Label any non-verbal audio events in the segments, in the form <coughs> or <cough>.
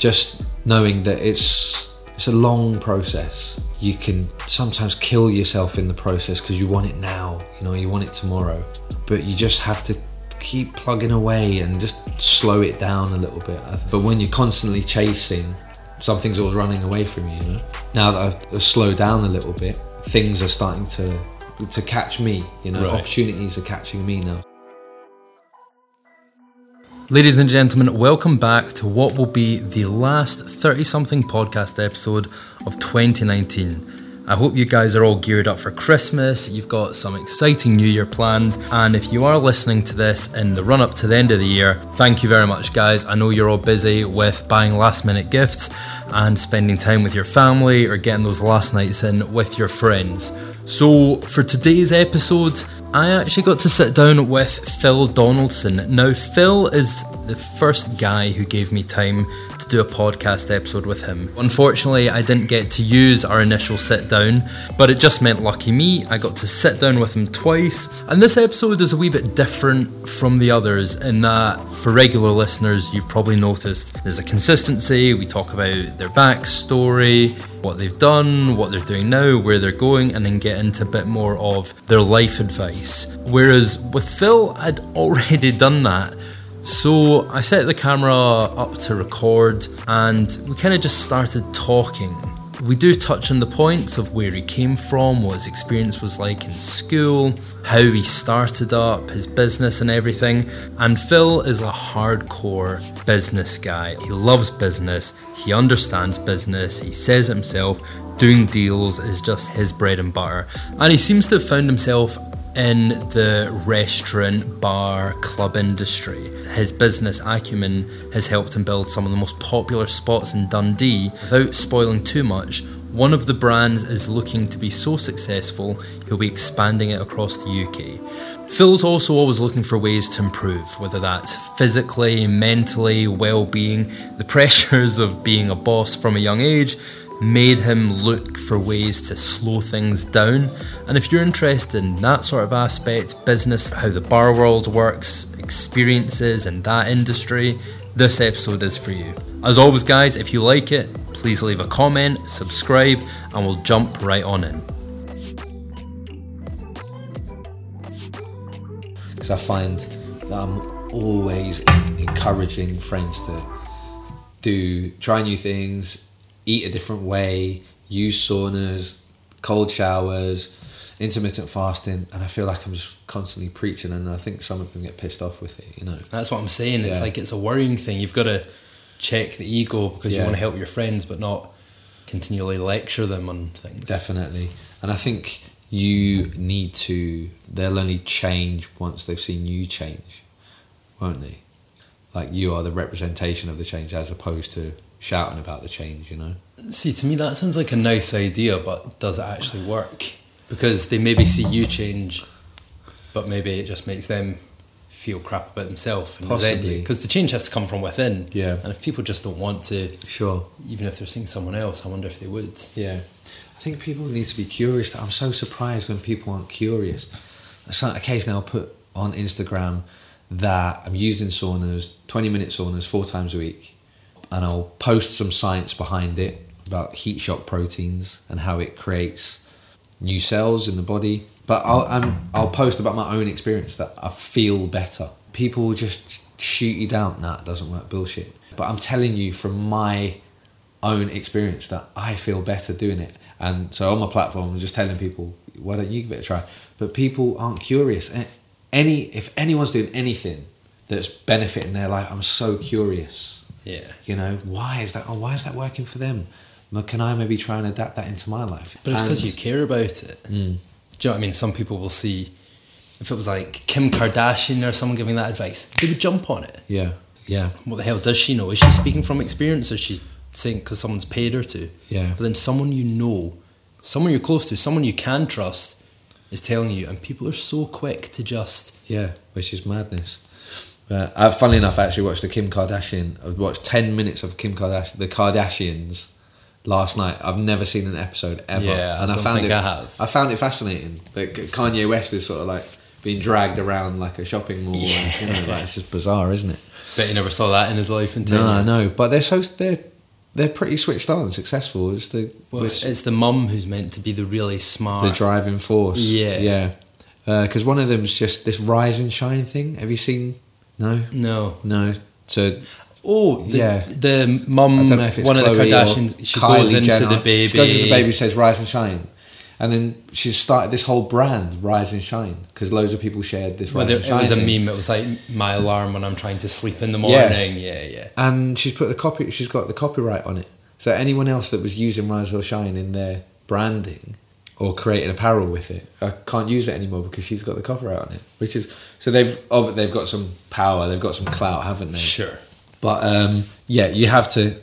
just knowing that it's it's a long process. You can sometimes kill yourself in the process because you want it now. You know, you want it tomorrow, but you just have to keep plugging away and just slow it down a little bit. But when you're constantly chasing, something's always running away from you. You know. Now that I've, slowed down a little bit, things are starting to to catch me. You know, Right. opportunities are catching me now. Ladies and gentlemen, welcome back to what will be the last 30 something podcast episode of 2019. I hope you guys are all geared up for Christmas. You've got some exciting New Year plans. And if you are listening to this in the run up to the end of the year, thank you very much, guys. I know you're all busy with buying last minute gifts and spending time with your family or getting those last nights in with your friends. So, for today's episode, I actually got to sit down with Phil Donaldson. Now, Phil is the first guy who gave me time to do a podcast episode with him. Unfortunately, I didn't get to use our initial sit down, but it just meant lucky me. I got to sit down with him twice. And this episode is a wee bit different from the others in that, for regular listeners, you've probably noticed there's a consistency. We talk about their backstory, what they've done, what they're doing now, where they're going, and then get into a bit more of their life advice. Whereas with Phil, I'd already <laughs> done that. So I set the camera up to record and we kind of just started talking. We do touch on the points of where he came from, what his experience was like in school, how he started up, his business and everything. And Phil is a hardcore business guy. He loves business, he understands business, he says himself, doing deals is just his bread and butter. And he seems to have found himself in the restaurant, bar, club industry. His business acumen has helped him build some of the most popular spots in Dundee. Without spoiling too much, one of the brands is looking to be so successful, he'll be expanding it across the UK. Phil's also always looking for ways to improve, whether that's physically, mentally, well being. The <laughs> pressures of being a boss from a young age made him look for ways to slow things down. And if you're interested in that sort of aspect, business, how the bar world works, experiences in that industry, this episode is for you. As always, guys, if you like it, please leave a comment, subscribe, and we'll jump right on in. because I find that I'm always encouraging friends to do try new things, eat a different way, use saunas, cold showers, intermittent fasting, and I feel like I'm just constantly preaching, and I think some of them get pissed off with it. You know, That's what I'm saying. It's Yeah. like it's a worrying thing. You've got to check the ego because you want to help your friends, but not continually lecture them on things. definitely, and I think you need to. They'll only change once they've seen you change, won't they? Like you are the representation of the change, as opposed to shouting about the change. You know. See, to me, that sounds like a nice idea, but does it actually work? Because they maybe see you change, but maybe it just makes them feel crap about themselves and Possibly. Because the change has to come from within. Yeah. And if people just don't want to, Sure. even if they're seeing someone else, I wonder if they would. Yeah. I think people need to be curious. I'm so surprised when people aren't curious. So occasionally I'll put on Instagram that I'm using saunas, 20 minute saunas, four times a week, and I'll post some science behind it about heat shock proteins and how it creates new cells in the body. But I'll I'm, I'll post about my own experience that I feel better. People will just shoot you down. Nah, doesn't work. Bullshit. But I'm telling you from my own experience that I feel better doing it. And so on my platform, I'm just telling people, why don't you give it a try? But people aren't curious. Any if anyone's doing anything that's benefiting their life, I'm so curious. Yeah. You know, why is that? Oh, why is that working for them? Well, Can I maybe try and adapt that into my life? But it's because you care about it. Mm. Do you know what I mean? Some people will see, if it was like Kim Kardashian or someone giving that advice, they would jump on it. Yeah, yeah, What the hell does she know? Is she speaking from experience or is she saying because someone's paid her to? yeah. But then someone you know, someone you're close to, someone you can trust is telling you, and people are so quick to just. Yeah, which is madness. But uh, funnily enough, I actually watched the Kim Kardashian. I watched ten minutes of Kim Kardashian, the Kardashians, last night. I've never seen an episode ever, Yeah, I and I, don't found think it. I have. I found it fascinating. But Kanye West is sort of like being dragged around like a shopping mall. And, you know, like, it's just bizarre, isn't it? Bet he never saw that in his life in No, I know, but they're so they're they're pretty switched on and successful. It's the Well, it's it's the mum who's meant to be the really smart. the driving force. Yeah. yeah. Because one of them's just this rise and shine thing. Have you seen? No, no. no. So Oh, the, Yeah. the mum. I don't know if it's one of the Kardashians. She Kylie goes into Jenner. the baby. She goes into the baby, says "Rise and Shine," and then she's started this whole brand, "Rise and Shine," because loads of people shared this Well, there, and it Shine." was a meme. It was like my alarm when I'm trying to sleep in the Yeah. morning. Yeah, yeah. and she's put the copy. She's got the copyright on it. So anyone else that was using "Rise or Shine" in their branding or creating apparel with it, I can't use it anymore because she's got the copyright on it. Which is so they've of they've got some power. They've got some clout, haven't they? Sure. But um, yeah, you have to.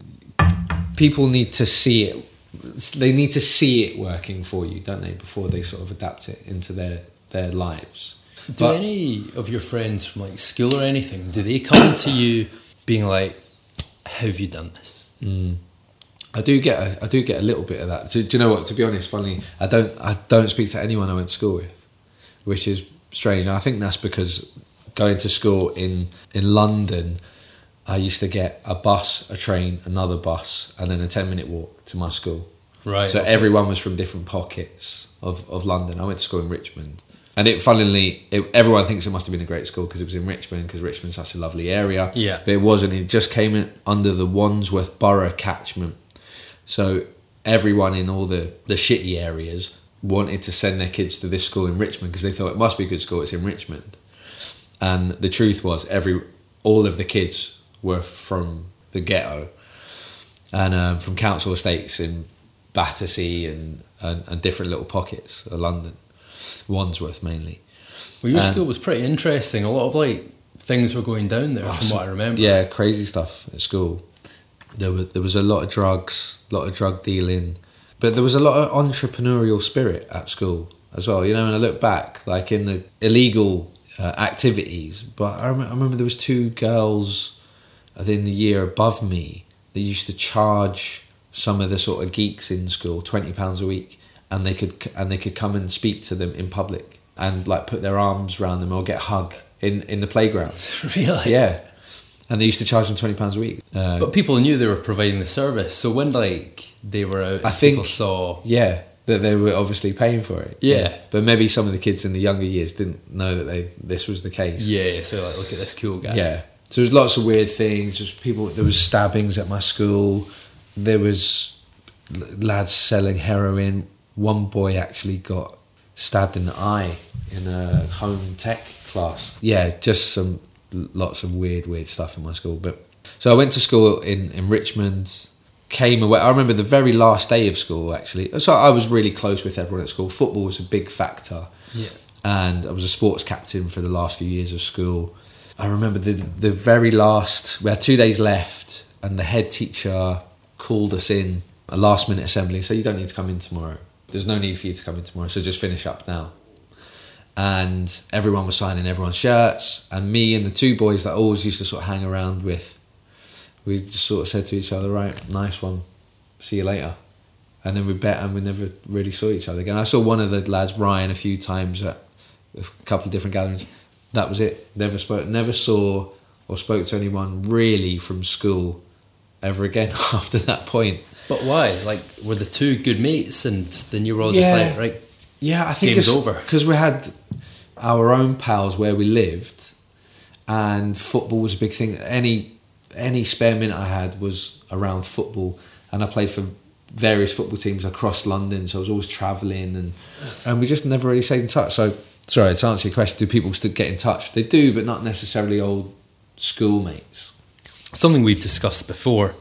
People need to see it. They need to see it working for you, don't they, before they sort of adapt it into their their lives. Do But- any of your friends from like school or anything? Do they come to you being like, "How have you done this?" I do get a, I do get a little bit of that. Do, do you know what? To be honest, funny, I don't I don't speak to anyone I went to school with, which is strange. And I think that's because going to school in in London, I used to get a bus, a train, another bus, and then a ten minute walk to my school. Right. So everyone was from different pockets of, of London. I went to school in Richmond. And it, funnily, it, everyone thinks it must have been a great school because it was in Richmond, because Richmond's such a lovely area. Yeah. But it wasn't. It just came in under the Wandsworth Borough catchment. So everyone in all the, the shitty areas wanted to send their kids to this school in Richmond because they thought it must be a good school, it's in Richmond. And the truth was, every all of the kids were from the ghetto and um, from council estates in Battersea and, and, and different little pockets of London, Wandsworth mainly. well, your um, school was pretty interesting. A lot of like things were going down there, from what I remember. Yeah, crazy stuff at school. There was there was a lot of drugs, a lot of drug dealing, but there was a lot of entrepreneurial spirit at school as well. You know, and I look back, like in the illegal uh, activities, but I, rem- I remember there was two girls in the year above me that used to charge some of the sort of geeks in school twenty pounds a week, and they could and they could come and speak to them in public and like put their arms around them or get a hug in in the playground. <laughs> really. Yeah, and they used to charge them twenty pounds a week. Uh, But people knew they were providing the service. So when like they were out, I think- people saw. yeah, that they were obviously paying for it. Yeah. but maybe some of the kids in the younger years didn't know that they this was the case. Yeah, so like, look at this cool guy. Yeah. So there's lots of weird things. There's people. There was stabbings at my school. There was lads selling heroin. One boy actually got stabbed in the eye in a home tech class. Yeah, just some lots of weird, weird stuff in my school. But so I went to school in in Richmond. Came away. I remember the very last day of school. Actually, so I was really close with everyone at school. Football was a big factor Yeah. and I was a sports captain for the last few years of school. I remember the the very last we had two days left, and the head teacher called us in a last minute assembly. So you don't need to come in tomorrow. There's no need for you to come in tomorrow. So just finish up now. And everyone was signing everyone's shirts, and me and the two boys that I always used to sort of hang around with, we just sort of said to each other, "Right, nice one. See you later." And then we bet, and we never really saw each other again. I saw one of the lads, Ryan, a few times at a couple of different gatherings. That was it. Never spoke, never saw or spoke to anyone really from school ever again <laughs> after that point. But why? Like, were the two good mates, and then you were all Yeah. just like, right? Yeah, I think Game's it's over. because we had our own pals where we lived, and football was a big thing. Any any spare minute I had was around football, and I played for various football teams across London. So I was always travelling, and and we just never really stayed in touch. So sorry to answer your question, do people still get in touch? They do, but not necessarily old schoolmates. Something we've discussed before.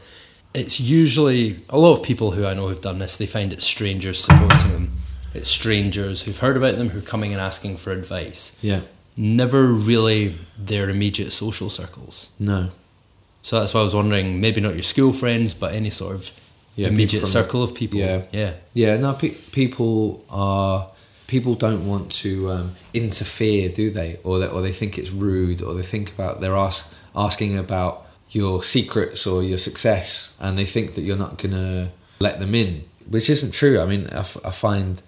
It's usually a lot of people who I know who've done this. They find it strangers supporting. It's strangers who've heard about them who are coming and asking for advice. Yeah, Never really their immediate social circles. no, So that's why I was wondering, maybe not your school friends, but any sort of Yeah, immediate from- circle of people. yeah. yeah. Yeah, no, pe- people are people don't want to um, interfere, do they? Or they, or they think it's rude, or they think about they're ask, asking about your secrets or your success, and they think that you're not gonna let them in, which isn't true. I mean, I, f- I find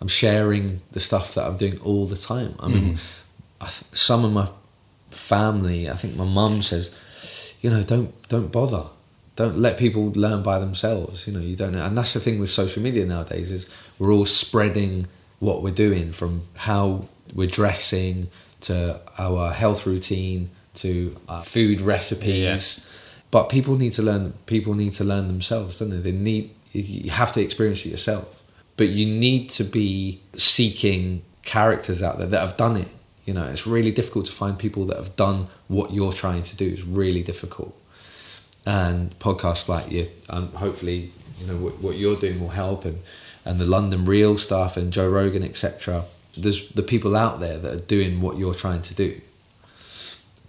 I'm sharing the stuff that I'm doing all the time. I mean, mm-hmm. I th- some of my family, I think my mum says you know, don't don't bother. Don't let people learn by themselves. You know, you don't know, and that's the thing with social media nowadays is we're all spreading what we're doing from how we're dressing to our health routine to our food recipes. But people need to learn. People need to learn themselves, don't they? They need. You have to experience it yourself. But you need to be seeking characters out there that have done it. You know, it's really difficult to find people that have done what you're trying to do. It's really difficult. And podcasts like you, and hopefully, you know what, what you're doing will help, and and the London Real stuff and Joe Rogan, etc. There's the people out there that are doing what you're trying to do.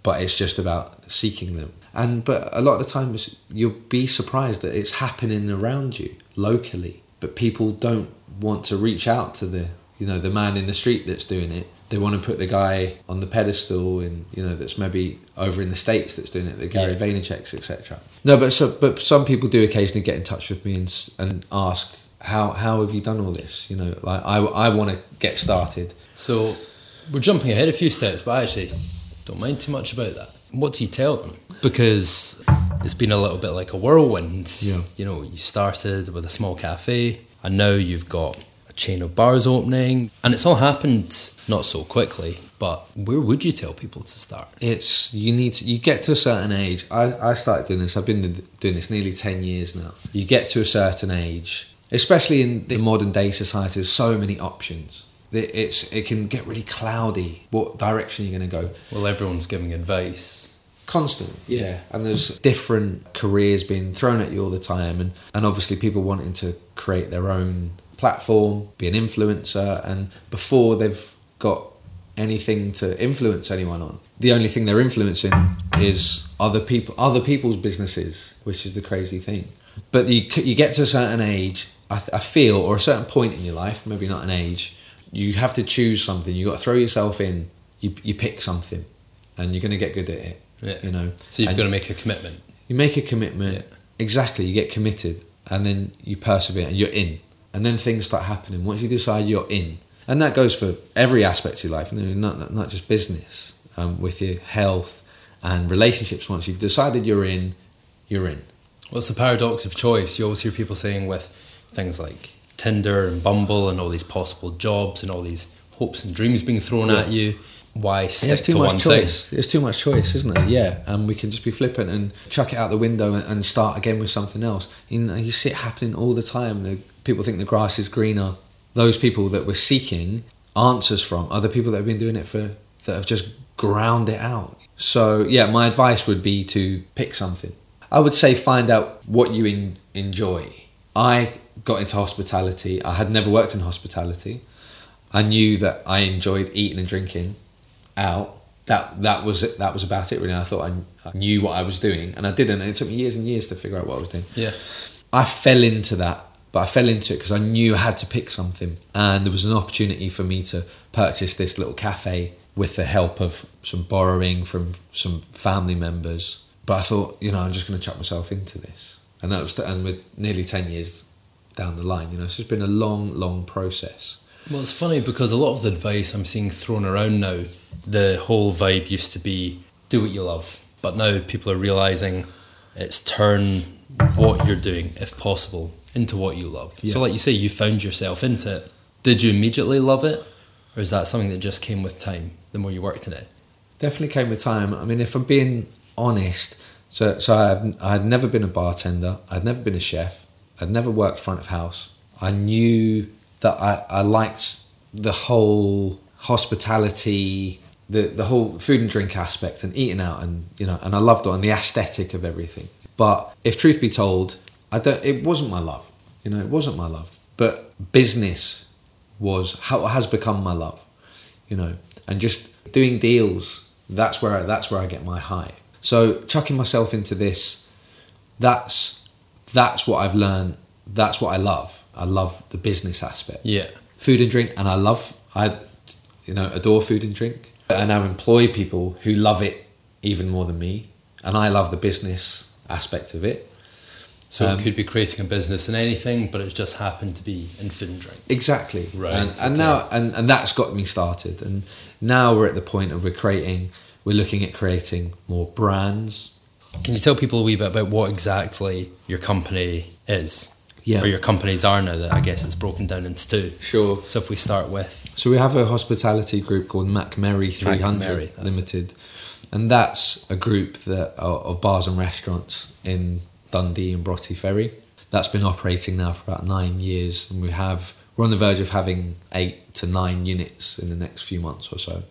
But it's just about seeking them. And but a lot of the times you'll be surprised that it's happening around you locally, but people don't want to reach out to the you know the man in the street that's doing it they want to put the guy on the pedestal and you know that's maybe over in the states that's doing it the Gary Yeah. Vaynerchuk's etc no but so but some people do occasionally get in touch with me and and ask how how have you done all this you know like I, I want to get started So we're jumping ahead a few steps, but I actually don't mind too much about that. What do you tell them? Because it's been a little bit like a whirlwind. Yeah. You know, you started with a small cafe, and now you've got a chain of bars opening, and it's all happened not so quickly. But where would you tell people to start? it's you need to you get to a certain age I, I started doing this I've been doing this nearly 10 years now you get to a certain age especially in the modern day society there's so many options it's it can get really cloudy what direction you're going to go Well, everyone's giving advice. Constant. Yeah. And there's different careers being thrown at you all the time. And and obviously people wanting to create their own platform be an influencer. And before they've got anything to influence anyone on the only thing they're influencing is other people other people's businesses which is the crazy thing. But you you get to a certain age I, th- I feel or a certain point in your life maybe not an age you have to choose something. You got to throw yourself in. You, you pick something and you're going to get good at it Yeah. you know So you've And got to make a commitment. you make a commitment Yeah. exactly you get committed and then you persevere and you're in and then things start happening once you decide you're in and that goes for every aspect of your life, not not, not just business um, with your health and relationships once you've decided you're in you're in What's the paradox of choice? You always hear people saying with things like Tinder and Bumble and all these possible jobs and all these hopes and dreams being thrown Yeah. at you. Why Yeah, stick There's too to much one choice. thing? There's too much choice, isn't it? Yeah, and we can just be flippant and chuck it out the window and, start again with something else. You, know, you see it happening all the time. The, people think the grass is greener. Those people that we're seeking answers from are the people that have been doing it for that have just ground it out. So yeah, my advice would be to pick something. I would say find out what you en- enjoy. I got into hospitality. I had never worked in hospitality. I knew that I enjoyed eating and drinking out. That that was it. That was about it. Really, I thought I, I knew what I was doing, and I didn't. And it took me years and years to figure out what I was doing. Yeah. I fell into that, but I fell into it because I knew I had to pick something, and there was an opportunity for me to purchase this little cafe with the help of some borrowing from some family members. But I thought, you know, I'm just going to chuck myself into this, and that was, the, and we're nearly ten years down the line. You know, so it's been a long, long process. Well, it's funny because a lot of the advice I'm seeing thrown around now, the whole vibe used to be do what you love. But now people are realizing it's turn what you're doing, if possible, into what you love. Yeah. So, like you say, you found yourself into it. Did you immediately love it? Or is that something that just came with time, the more you worked in it? Definitely came with time. I mean, if I'm being honest, so so I I had never been a bartender. I'd never been a chef. I'd never worked front of house. I knew that I, I liked the whole hospitality, the the whole food and drink aspect, and eating out, and you know, and I loved it and the aesthetic of everything. But if truth be told, I don't. It wasn't my love. You know, it wasn't my love. But business was how has become my love. You know, and just doing deals. That's where I, that's where I get my high. So chucking myself into this, that's that's what I've learned. That's what I love. I love the business aspect Yeah. food and drink, and I love I, you know, adore food and drink, and I employ people who love it even more than me, and I love the business aspect of it. So Um, it could be creating a business in anything, but it just happened to be in food and drink. Exactly. Right, And, and okay. now and, and that's got me started. And now we're at the point of we're creating we're looking at creating more brands, Can you tell people a wee bit about what exactly your company is? Yeah. Or your companies are now that I guess it's broken down into two. Sure. So if we start with So we have a hospitality group called MacMerry 300 Macmerry, that's Limited, and that's a group that of of bars and restaurants in Dundee and Broughty Ferry. That's been operating now for about nine years, and we have we're on the verge of having eight to nine units in the next few months or so,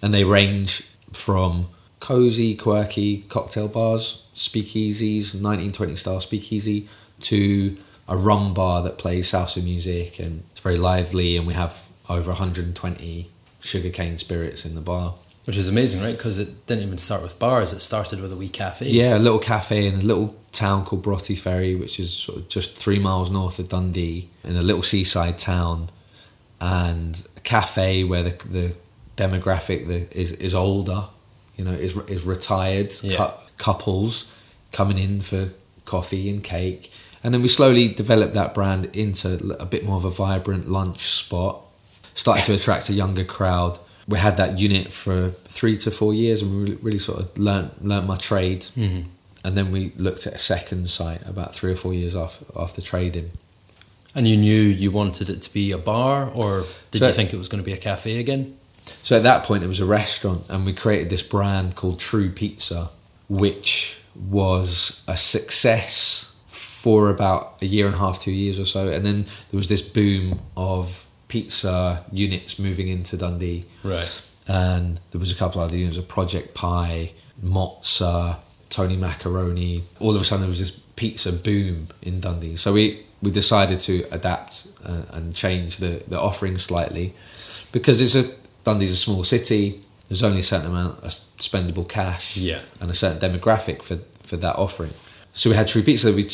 and they range from cozy, quirky cocktail bars, speakeasies, 1920 style speakeasy, to a rum bar that plays salsa music and it's very lively, and we have over 120 sugarcane spirits in the bar. which is amazing, right? Because it didn't even start with bars; it started with a wee cafe. Yeah, a little cafe in a little town called Broughty Ferry, which is sort of just three miles north of Dundee, in a little seaside town, and a cafe where the, the demographic the, is is older, you know, is is retired Yeah. cou- couples coming in for coffee and cake, and then we slowly developed that brand into a bit more of a vibrant lunch spot. Started to attract a younger crowd. We had that unit for three to four years, and we really, sort of learnt learnt my trade. Mhm. And then we looked at a second site about three or four years after after trading. And you knew you wanted it to be a bar, or did So- you think it was going to be a cafe again? So at that point, it was a restaurant, and we created this brand called True Pizza, which was a success for about a year and a half, two years or so. And then there was this boom of pizza units moving into Dundee. Right. and there was a couple other units of Project Pie, Mozza, Tony Macaroni. All of a sudden, there was this pizza boom in Dundee. So we, we decided to adapt uh, and change the, the offering slightly because it's a Dundee's a small city. There's only a certain amount of spendable cash Yeah. and a certain demographic for, for that offering. So we had True Pizza. We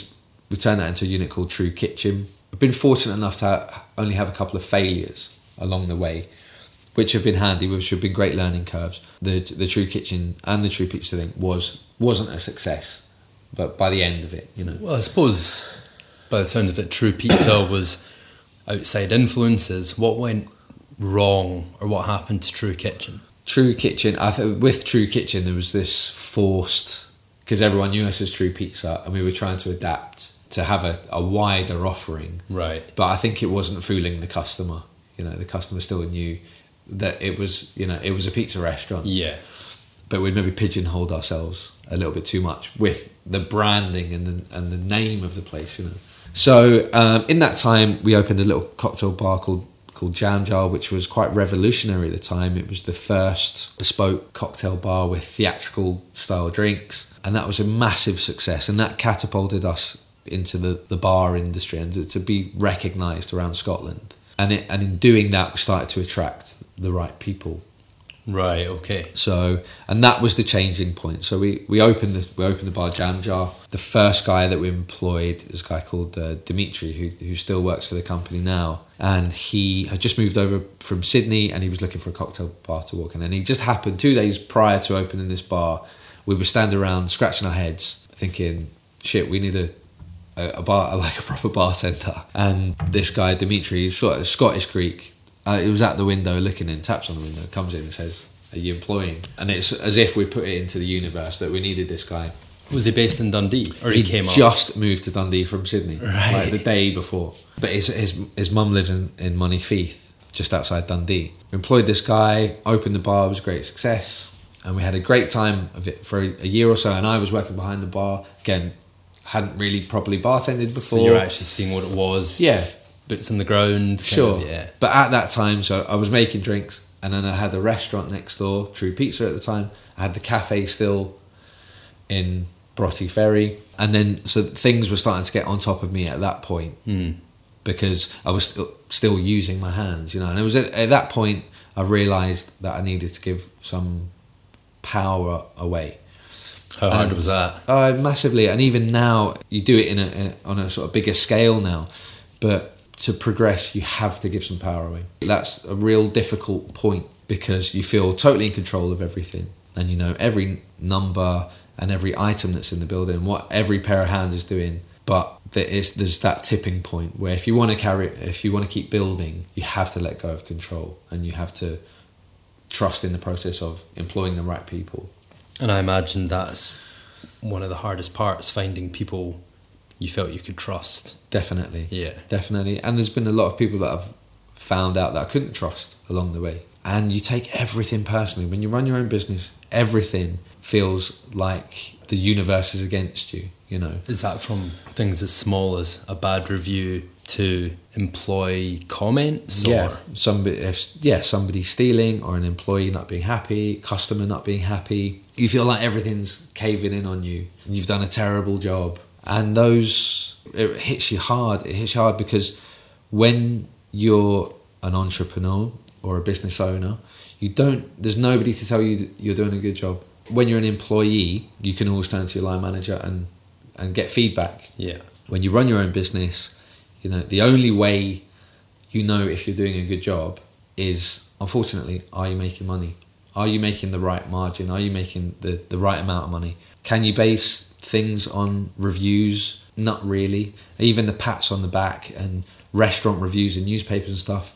we turned that into a unit called True Kitchen. I've been fortunate enough to only have a couple of failures along the way, which have been handy, which have been great learning curves. The the True Kitchen and the True Pizza thing was wasn't a success, but by the end of it, you know, Well, I suppose by the sound of it, True Pizza <coughs> was outside influences. What went wrong, or what happened to True Kitchen? True Kitchen. I th- with True Kitchen there was this forced because everyone knew us as True Pizza, and we were trying to adapt to have a, a wider offering. Right. but I think it wasn't fooling the customer. You know, the customer still knew that it was, you know, it was a pizza restaurant, Yeah. but we'd maybe pigeonholed ourselves a little bit too much with the branding and the and the name of the place. You know, so um, in that time we opened a little cocktail bar called called Jam Jar, which was quite revolutionary at the time. It was the first bespoke cocktail bar with theatrical style drinks, and that was a massive success. And that catapulted us into the, the bar industry and to, to be recognised around Scotland. And it, and in doing that, we started to attract the right people. Right. Okay. So, and that was the changing point. So we, we opened the we opened the bar Jam Jar. The first guy that we employed is a guy called uh, Dimitri, who who still works for the company now, and he had just moved over from Sydney, and he was looking for a cocktail bar to walk in. And he just happened two days prior to opening this bar, we were standing around scratching our heads, thinking, "Shit, we need a." A, a bar <laughs> like a proper bartender, and this guy Dimitri, sort of Scottish Greek, uh, he was at the window looking in, taps on the window, comes in and says, "Are you employing?" And it's as if we put it into the universe that we needed this guy. Was he based in Dundee, or he, He came up? just moved to Dundee from Sydney, Right. like the day before. But his his his mum lives in in Monifieth, just outside Dundee. We employed this guy, opened the bar, it was a great success, and we had a great time of it for a year or so. And I was working behind the bar again, hadn't really properly bartended before. So you're actually seeing what it was. Yeah. Boots on the ground. Sure. of, yeah. But at that time, so I was making drinks, and then I had the restaurant next door, True Pizza at the time. I had the cafe still in Broughty Ferry, and then so things were starting to get on top of me at that point Mm. because I was still, still using my hands, you know. And it was at, at that point I realised that I needed to give some power away. How hard And- was that? Uh, massively, and even now you do it in a, in on a sort of bigger scale now, but to progress you have to give some power away. That's a real difficult point because you feel totally in control of everything, and you know every number and every item that's in the building, what every pair of hands is doing. But there is there's that tipping point where if you want to carry, if you want to keep building, you have to let go of control, and you have to trust in the process of employing the right people. And I imagine that's one of the hardest parts finding people you felt you could trust. Definitely. Yeah. Definitely. And there's been a lot of people that I've found out that I couldn't trust along the way. And you take everything personally. When you run your own business, everything feels like the universe is against you, you know. Is that from things as small as a bad review to employee comments? Yeah. Or? Somebody if yeah, somebody stealing or an employee not being happy, customer not being happy. You feel like everything's caving in on you and you've done a terrible job. And those it hits you hard. It hits you hard because when you're an entrepreneur or a business owner, you don't. There's nobody to tell you you're doing a good job. When you're an employee, you can always turn to your line manager and and get feedback. Yeah. When you run your own business, you know the only way you know if you're doing a good job is unfortunately are you making money? Are you making the right margin? Are you making the, the right amount of money? Can you base things on reviews? Not really. Even the pats on the back and restaurant reviews in newspapers and stuff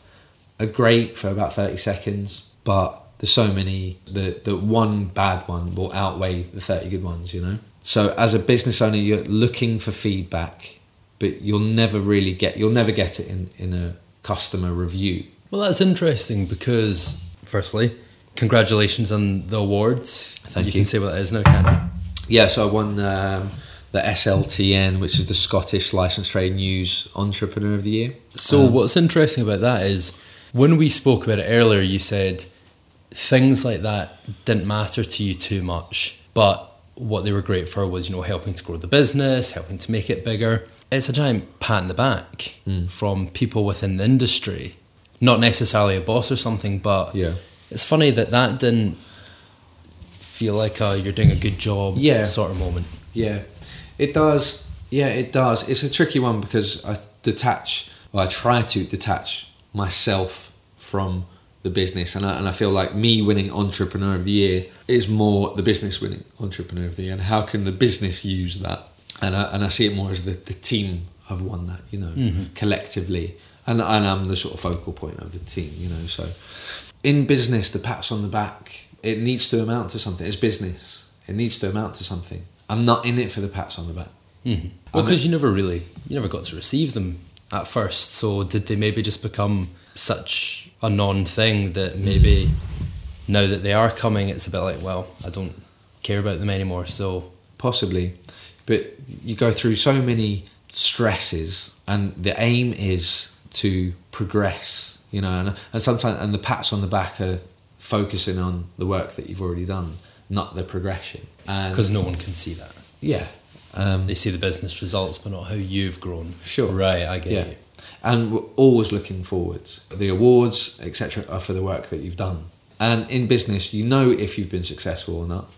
are great for about 30 seconds, but there's so many, the, the one bad one will outweigh the 30 good ones, you know? So as a business owner, you're looking for feedback, but you'll never really get, you'll never get it in, in a customer review. Well, that's interesting because, firstly, congratulations on the awards. Thank you. you. can say what that is now, can you? Yeah, so I won um, the SLTN, which is the Scottish Licensed Trade News Entrepreneur of the Year. So, Um, what's interesting about that is when we spoke about it earlier, you said things like that didn't matter to you too much, but what they were great for was, you know, helping to grow the business, helping to make it bigger. It's a giant pat in the back Mm. from people within the industry, not necessarily a boss or something, but Yeah. It's funny that that didn't feel like a you're doing a good job Yeah. sort of moment. Yeah, it does. Yeah, it does. It's a tricky one because I detach, well, I try to detach myself from the business, and I, and I feel like me winning Entrepreneur of the Year is more the business winning Entrepreneur of the Year, and how can the business use that? And I, and I see it more as the, the team have won that, you know, mm-hmm. collectively, and and I'm the sort of focal point of the team, you know. So in business, the pats on the back, it needs to amount to something. It's business. It needs to amount to something. I'm not in it for the pats on the back. Mm-hmm. Well, because you never really, you never got to receive them at first. So did they maybe just become such a non-thing that maybe now that they are coming, it's a bit like, well, I don't care about them anymore. So Possibly. But you go through so many stresses, and the aim is to progress, you know, and, and sometimes, and the pats on the back are focusing on the work that you've already done, not the progression. Because no one can see that, yeah. Um, they see the business results, but not how you've grown. Sure. Right, I get yeah. you. And we're always looking forwards. The awards, etc., are for the work that you've done. And in business, you know if you've been successful or not,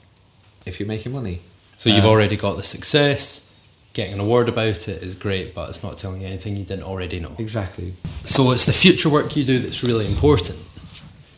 if you're making money. So you've Um, already got the success. Getting an award about it is great, but it's not telling you anything you didn't already know. Exactly. So it's the future work you do that's really important.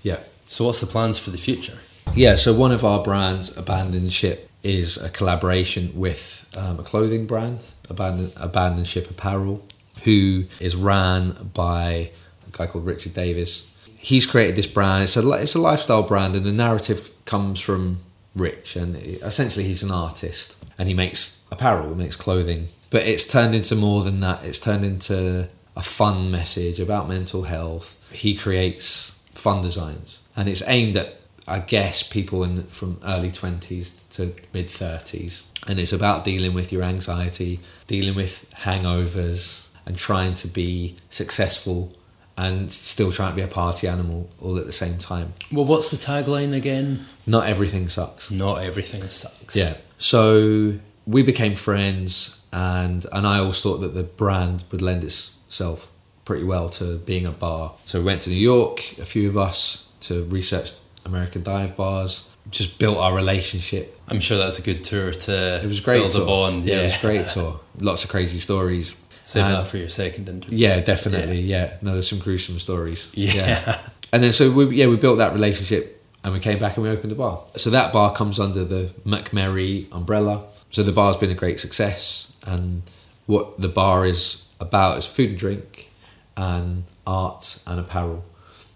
Yeah. So what's the plans for the future? Yeah, so one of our brands, Abandoned Ship, is a collaboration with um, a clothing brand, Abandon, Abandon Ship Apparel, who is ran by a guy called Richard Davis. He's created this brand. It's a, it's a lifestyle brand, and the narrative comes from Rich, and essentially he's an artist, and he makes apparel, he makes clothing. But it's turned into more than that. It's turned into a fun message about mental health. He creates fun designs, and it's aimed at I guess people in from early twenties to mid thirties, and it's about dealing with your anxiety, dealing with hangovers, and trying to be successful, and still trying to be a party animal all at the same time. Well, what's the tagline again? Not everything sucks. Not everything sucks. Yeah. So we became friends, and and I always thought that the brand would lend itself pretty well to being a bar. So we went to New York, a few of us, to research American dive bars. Just built our relationship. I'm sure that's a good tour to It was great. build tour. a bond. Yeah, Yeah, it was great <laughs> tour. Lots of crazy stories. Save And- that for your second interview. Yeah, definitely. Yeah. no, there's some gruesome stories. Yeah. And then so we yeah we built that relationship and we came back and we opened a bar. So that bar comes under the Macmerry umbrella. So the bar's been a great success and what the bar is about is food and drink and art and apparel.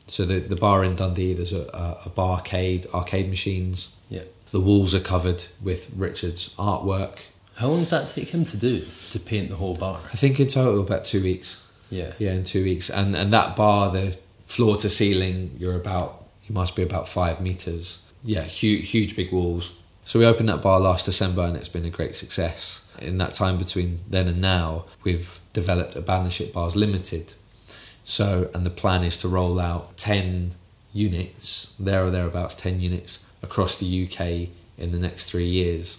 So the, the bar in Dundee there's a, a, a barcade, arcade machines. Yeah. The walls are covered with Richard's artwork. How long did that take him to do to paint the whole bar? I think in total about two weeks. Yeah. Yeah, in two weeks. And and that bar, the floor to ceiling, you're about you must be about five meters. Yeah, huge, huge big walls. So we opened that bar last December, and it's been a great success. In that time between then and now, we've developed a Abandonship Bars Limited. So, and the plan is to roll out ten units, there or thereabouts, ten units across the UK in the next three years.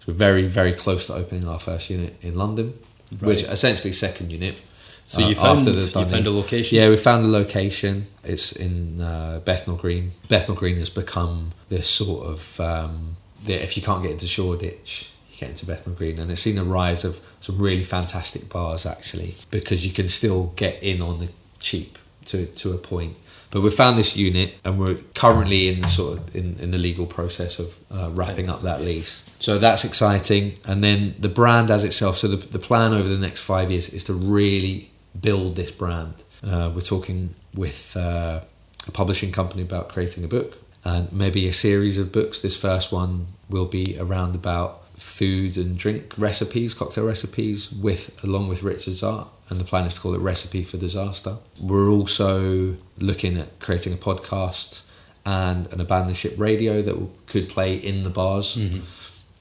So we're very, very close to opening our first unit in London, which essentially second unit. So uh, you found after the you found a location. Yeah, we found a location. It's in uh, Bethnal Green. Bethnal Green has become this sort of um, the, if you can't get into Shoreditch, you get into Bethnal Green, and it's seen a rise of some really fantastic bars actually because you can still get in on the cheap to to a point. But we found this unit, and we're currently in the sort of in, in the legal process of uh, wrapping up that lease. So that's exciting. And then the brand as itself. So the the plan over the next five years is to really build this brand. Uh, we're talking with uh, a publishing company about creating a book and maybe a series of books. This first one will be around about food and drink recipes, cocktail recipes, with along with Richard's art. And the plan is to call it Recipe for Disaster. We're also looking at creating a podcast and an abandoned ship radio that could play in the bars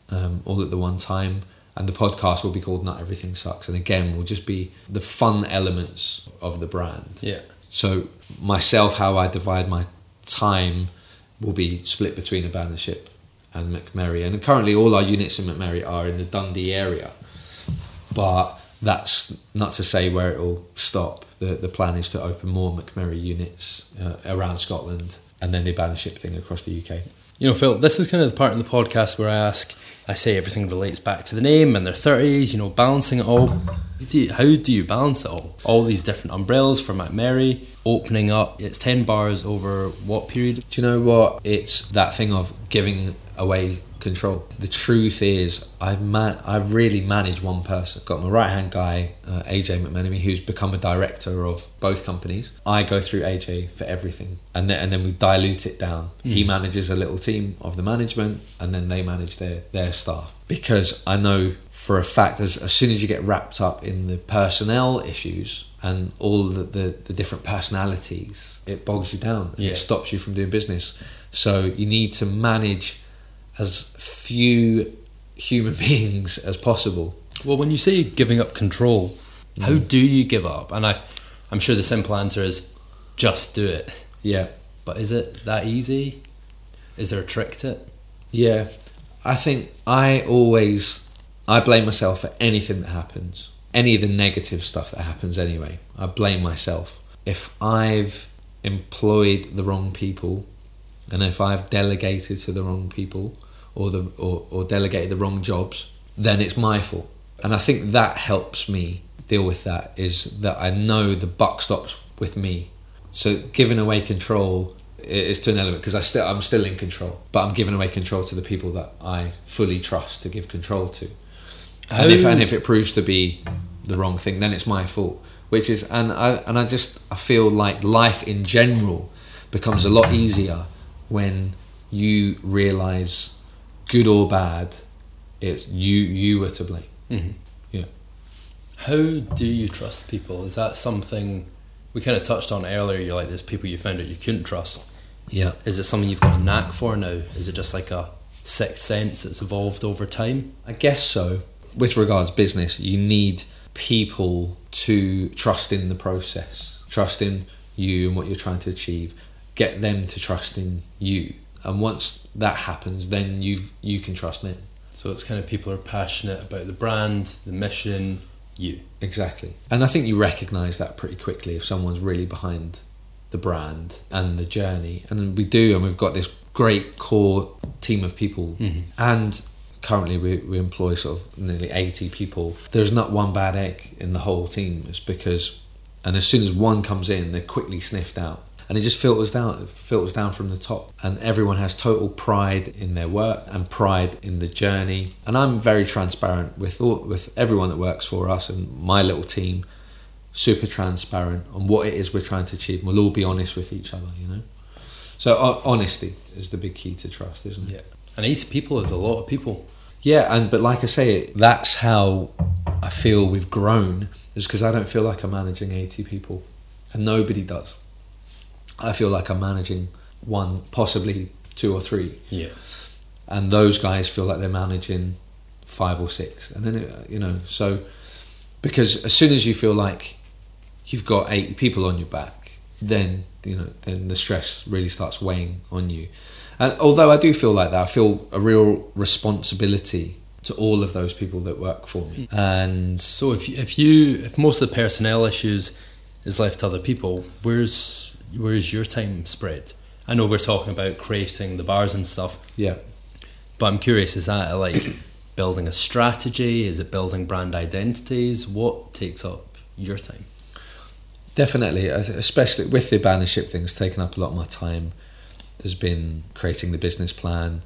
um, all at the one time. And the podcast will be called Not Everything Sucks. And again, will just be the fun elements of the brand. Yeah. So myself, how I divide my time will be split between Abandoned Ship and Macmerry. And currently, all our units in Macmerry are in the Dundee area. But that's not to say where it will stop. The the plan is to open more Macmerry units uh, around Scotland, and then the Abandoned thing across the UK. You know, Phil, this is kind of the part in the podcast where I ask, I say everything relates back to the name and their 30s, you know, balancing it all. How do you, how do you balance it all? All these different umbrellas for Macmerry, opening up, it's 10 bars over what period? Do you know what? It's that thing of giving away control. The truth is, I man, I really manage one person. I've got my right hand guy, uh, AJ McMenemy, who's become a director of both companies. I go through AJ for everything, and then and then we dilute it down. He manages a little team of the management, and then they manage their their staff. Because I know for a fact, as as soon as you get wrapped up in the personnel issues and all the the, the different personalities, it bogs you down. and Yeah. It stops you from doing business. So you need to manage as few human <laughs> beings as possible. Well, when you say giving up control, mm. how do you give up? And I, I'm sure the simple answer is just do it. Yeah, But is it that easy? Is there a trick to it? yeah. I think I always I blame myself for anything that happens, any of the negative stuff that happens. Anyway, I blame myself if I've employed the wrong people, and if I've delegated to the wrong people, or the or, or delegated the wrong jobs, then it's my fault. And I think that helps me deal with that is that I know the buck stops with me. So giving away control is to an element because I still I'm still in control, but I'm giving away control to the people that I fully trust to give control to. And if and if it proves to be the wrong thing, then it's my fault. Which is and I and I just I feel like life in general becomes a lot easier when you realize good or bad, it's you you were to blame. Mm-hmm. Yeah. How do you trust people? Is that something we kind of touched on earlier? You're like, there's people you found out you couldn't trust. Yeah. Is it something you've got a knack for now? Is it just like a sixth sense that's evolved over time? I guess so. With regards business, you need people to trust in the process, trust in you and what you're trying to achieve. Get them to trust in you, and once that happens, then you you can trust them. So it's kind of people are passionate about the brand, the mission, you. Exactly. And I think you recognize that pretty quickly if someone's really behind the brand and the journey. And we do, and we've got this great core team of people. Mm-hmm. And currently we, we employ sort of nearly 80 people. There's not one bad egg in the whole team. It's because, and as soon as one comes in, they're quickly sniffed out. And it just filters down, it filters down from the top. And everyone has total pride in their work and pride in the journey. And I'm very transparent with all, with everyone that works for us and my little team. Super transparent on what it is we're trying to achieve. We'll all be honest with each other, you know. So ho- honesty is the big key to trust, isn't it? Yeah. And 80 people is a lot of people. Yeah, and but like I say, that's how I feel we've grown. Is because I don't feel like I'm managing eighty people, and nobody does. I feel like I'm managing one, possibly two or three, Yeah. and those guys feel like they're managing five or six, and then it, you know so because as soon as you feel like you've got eighty people on your back, then you know then the stress really starts weighing on you. And although I do feel like that, I feel a real responsibility to all of those people that work for me. Mm. And So if if you if most of the personnel issues is left to other people, where's where's your time spread? I know we're talking about creating the bars and stuff, yeah, but I'm curious: is that like building a strategy? Is it building brand identities? What takes up your time? definitely, especially with the bannership things taking up a lot of my time. There's been creating the business plan,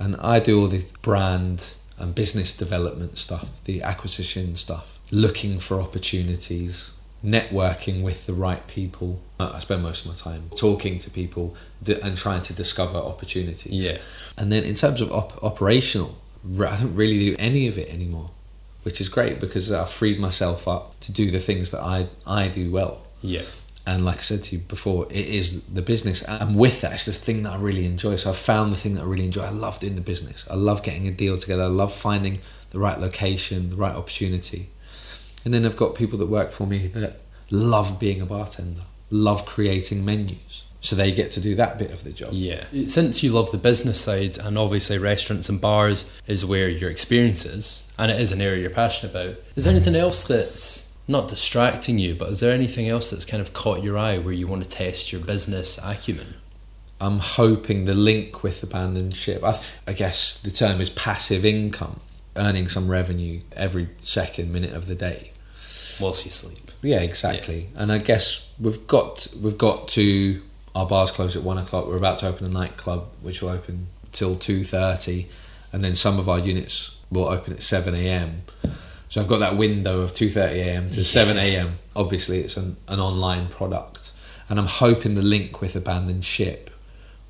and I do all the brand and business development stuff, the acquisition stuff, looking for opportunities, networking with the right people. Uh, I spend most of my time talking to people and trying to discover opportunities. Yeah. And then in terms of op- operational, I don't really do any of it anymore, which is great because I've freed myself up to do the things that I, I do well. Yeah. And like I said to you before, it is the business. And with that, it's the thing that I really enjoy. So I've found the thing that I really enjoy. I love doing the business. I love getting a deal together. I love finding the right location, the right opportunity. And then I've got people that work for me that love being a bartender, love creating menus. So they get to do that bit of the job. Yeah. Since you love the business side, and obviously restaurants and bars is where your experience is, and it is an area you're passionate about, is there mm-hmm. anything else that's not distracting you, but is there anything else that's kind of caught your eye where you want to test your business acumen? I'm hoping the link with Abandon Ship, I, I guess the term is passive income, earning some revenue every second minute of the day. Whilst you sleep. Yeah, exactly. And I guess we've got we've got to our bars close at one o'clock. We're about to open a nightclub, which will open till two thirty, and then some of our units will open at seven a.m. So I've got that window of two thirty a.m. to seven a.m. Obviously, it's an, an online product, and I'm hoping the link with Abandon Ship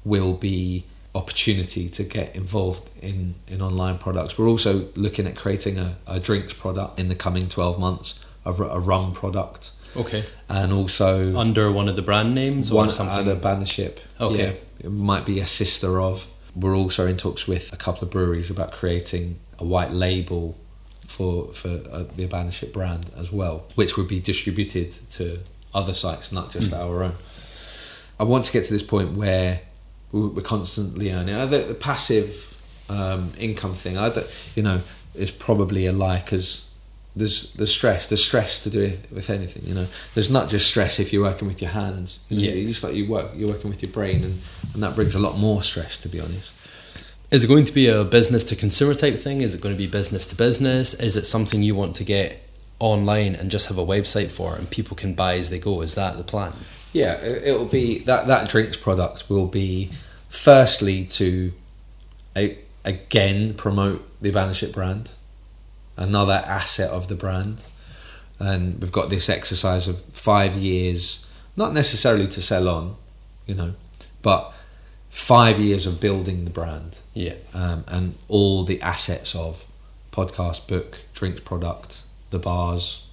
will be opportunity to get involved in, in online products. We're also looking at creating a, a drinks product in the coming 12 months, a, a rum product, Okay. and also Under one of the brand names or one something? Abandon Ship. Okay. Yeah, it might be a sister of. We're also in talks with a couple of breweries about creating a white label for for uh, the bannership brand as well, which would be distributed to other sites, not just Hmm. our own. I want to get to this point where we- we're constantly earning. Uh, The, the passive um, income thing, I don't, you know, is probably a lie because there's there's stress. There's stress to do it with anything. You know, there's not just stress if you're working with your hands. You know, Yeah. you just like you work, you're working with your brain, and, and that brings a lot more stress. To be honest, Is it going to be a business to consumer type thing? Is it going to be business to business? Is it something you want to get online and just have a website for and people can buy as they go? Is that the plan? yeah, it- it'll be that that drinks product will be firstly to a, again promote the Bannership brand, another asset of the brand, and we've got this exercise of five years, not necessarily to sell on, you know, but five years of building the brand Yeah. um, and all the assets of podcast, book, drinks product, the bars,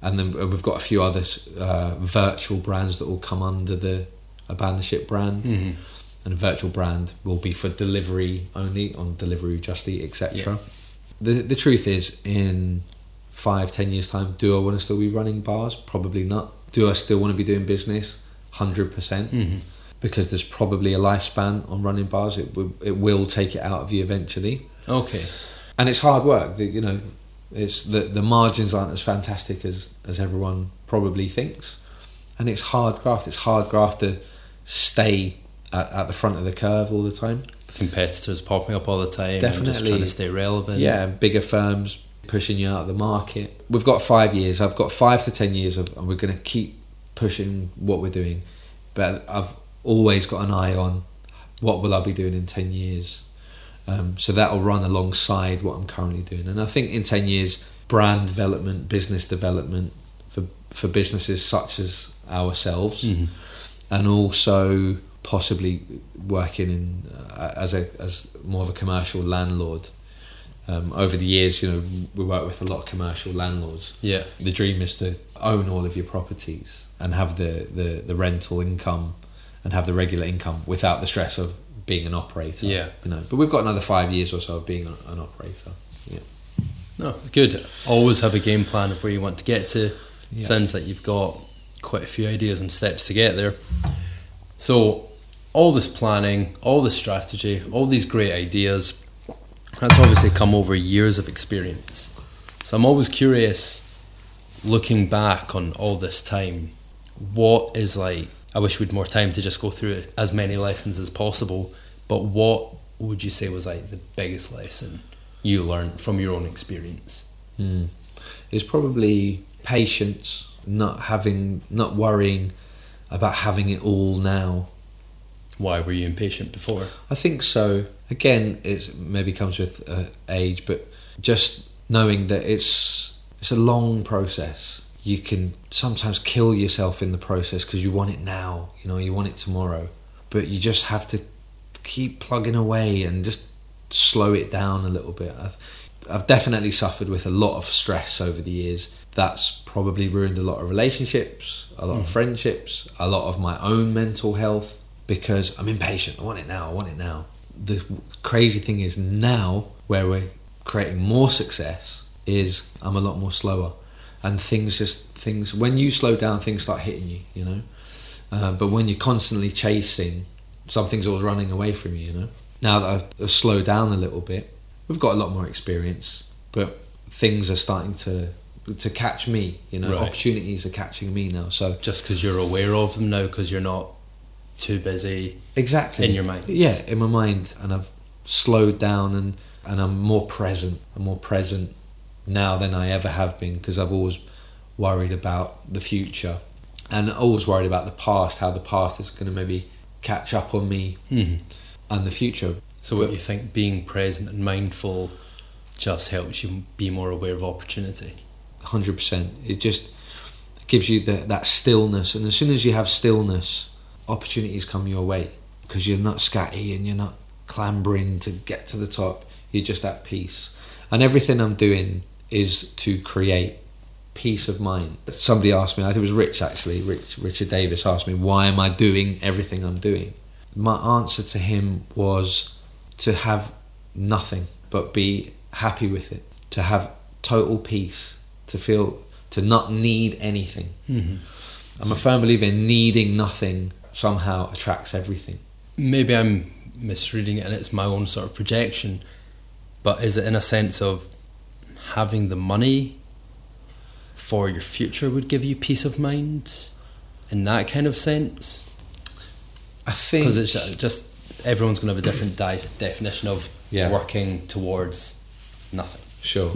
and then we've got a few other uh, virtual brands that will come under the Abandon Ship brand. Mm-hmm. And a virtual brand will be for delivery only on delivery, Just Eat, etc. Yeah. The the truth is, in five, ten years time, do I want to still be running bars? Probably not. Do I still want to be doing business? Hundred percent Mm-hmm. because there's probably a lifespan on running bars. It will, it will take it out of you eventually, Okay. and it's hard work. The, you know, it's the the margins aren't as fantastic as as everyone probably thinks, and it's hard graft. It's hard graft to stay at, at the front of the curve all the time. Competitors popping up all the time. And just Definitely. trying to stay relevant. Yeah, bigger firms pushing you out of the market. We've got five years. I've got five to ten years, of, and we're going to keep pushing what we're doing. But I've always got an eye on what will I be doing in ten years. Um, so that'll run alongside what I'm currently doing. And I think in ten years, brand development, business development for for businesses such as ourselves, Mhm. and also possibly working in uh, as a as more of a commercial landlord. Um, over the years, you know, we work with a lot of commercial landlords. Yeah. The dream is to own all of your properties and have the, the, the rental income and have the regular income without the stress of being an operator. Yeah. You know, but we've got another five years or so of being an, an operator. Yeah. No, it's good. Always have a game plan of where you want to get to. Yeah. Sounds like you've got quite a few ideas and steps to get there. So, all this planning, all this strategy, all these great ideas, that's obviously come over years of experience. So, I'm always curious, looking back on all this time, what is like, I wish we'd more time to just go through as many lessons as possible, but what would you say was like the biggest lesson you learned from your own experience? Mm. It's probably patience, not having, not worrying about having it all now. Why were you impatient before? I think so. Again, it maybe comes with uh, age, but just knowing that it's it's a long process. You can sometimes kill yourself in the process because you want it now. You know, you want it tomorrow, but you just have to keep plugging away and just slow it down a little bit. I've I've definitely suffered with a lot of stress over the years. That's probably ruined a lot of relationships, a lot of friendships, a lot of my own mental health because I'm impatient. I want it now. I want it now. The crazy thing is now where we're creating more success is I'm a lot more slower, and things just things when you slow down, things start hitting you. You know, uh, but when you're constantly chasing, something's always running away from you. You know. Now that I've, I've slowed down a little bit, we've got a lot more experience, but things are starting to to catch me. You know, Right. opportunities are catching me now. So Just because you're aware of them now, because you're not too busy. exactly In your mind. Yeah, in my mind, and I've slowed down and and I'm more present. I'm more present now than I ever have been because I've always worried about the future and always worried about the past, how the past is going to maybe catch up on me Mm-hmm. and the future. So, what you think being present and mindful just helps you be more aware of opportunity? hundred percent. It just gives you the, that stillness, and as soon as you have stillness, opportunities come your way because you're not scatty and you're not clambering to get to the top. You're just at peace, and everything I'm doing is to create peace of mind. Somebody asked me, I think it was Rich actually, Rich Richard Davis asked me, why am I doing everything I'm doing? My answer to him was to have nothing but be happy with it, to have total peace, to feel to not need anything. Mm-hmm. I'm a firm believer in needing nothing somehow attracts everything. Maybe I'm misreading it and it's my own sort of projection, but is it in a sense of having the money for your future would give you peace of mind in that kind of sense? I think Because it's just everyone's going to have a different di- definition of Yeah. working towards nothing. Sure.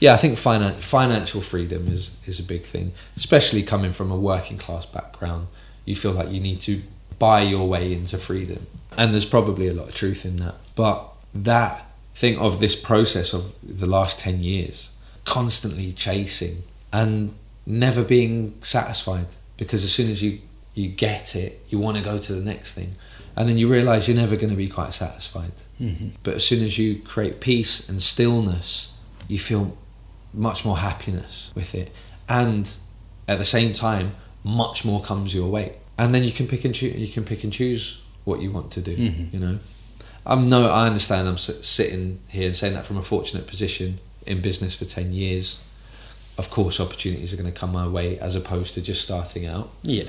Yeah, I think finan- financial freedom is, is a big thing, especially coming from a working class background. You feel like you need to buy your way into freedom. And there's probably a lot of truth in that. But that thing of this process of the last 10 years, constantly chasing and never being satisfied because as soon as you, you get it, you want to go to the next thing. And then you realize you're never going to be quite satisfied. Mm-hmm. But as soon as you create peace and stillness, you feel much more happiness with it. And at the same time, much more comes your way. And then you can pick and choose. You can pick and choose what you want to do. Mhm. You know, I'm no. I understand. I'm sitting here and saying that from a fortunate position in business for ten years. Of course, opportunities are going to come my way as opposed to just starting out Yeah.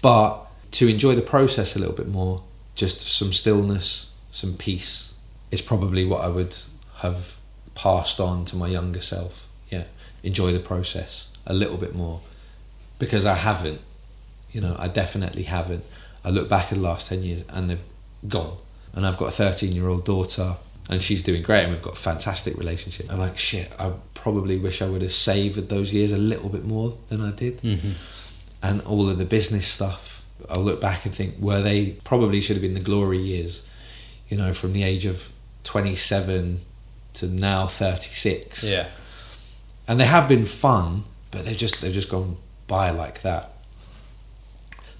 but to enjoy the process a little bit more, just some stillness, some peace, is probably what I would have passed on to my younger self. Yeah, enjoy the process a little bit more because I haven't. You know, I definitely haven't. I look back at the last 10 years and they've gone. And I've got a 13 year old daughter and she's doing great and we've got a fantastic relationship. I'm like, shit, I probably wish I would have savoured those years a little bit more than I did Mm-hmm. and all of the business stuff, I'll look back and think, were they probably should have been the glory years, you know, from the age of 27 to now 36. Yeah. And they have been fun, but they've just they've just gone by like that.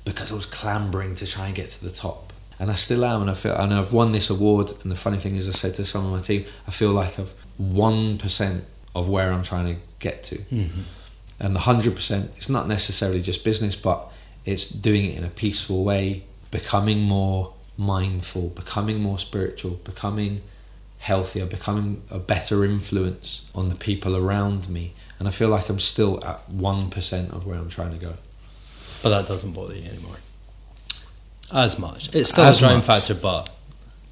Because I was clambering to try and get to the top. And I still am, and I feel, and I've won this award. And the funny thing is, I said to some of my team, I feel like I've one percent of where I'm trying to get to, Mm-hmm. and the hundred percent. It's not necessarily just business, but it's doing it in a peaceful way, becoming more mindful, becoming more spiritual, becoming healthier, becoming a better influence on the people around me. And I feel like I'm still at 1% of where I'm trying to go. But that doesn't bother you anymore. As much. It's still As a driving much. factor, but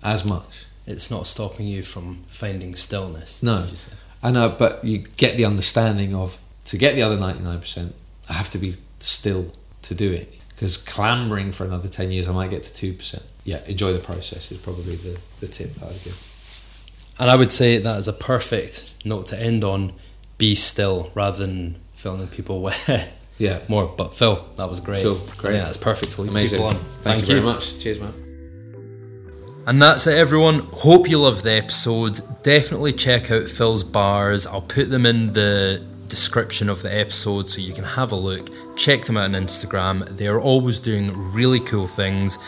As much. it's not stopping you from finding stillness. No. as you said. I know, uh, but you get the understanding of to get the other 99%, I have to be still to do it. Because clambering for another 10 years, I might get to 2%. Yeah, enjoy the process is probably the, the tip that I'd give. And I would say that is a perfect note to end on. Be still rather than filling people <laughs> with Yeah. more. But Phil, that was great. Cool, great. Yeah, that's perfect to leave Amazing. people on. Thank, you very much. Cheers, man. And that's it, everyone. Hope you loved the episode. Definitely check out Phil's bars. I'll put them in the description of the episode so you can have a look. Check them out on Instagram. They are always doing really cool things.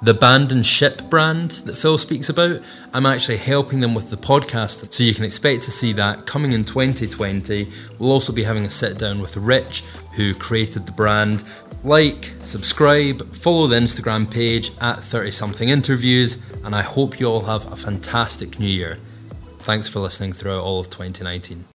The Band and Ship brand that Phil speaks about, I'm actually helping them with the podcast, so you can expect to see that coming in 2020. We'll also be having a sit down with Rich, who created the brand. Like, subscribe, follow the Instagram page at 30 something interviews, and I hope you all have a fantastic new year. Thanks for listening throughout all of 2019.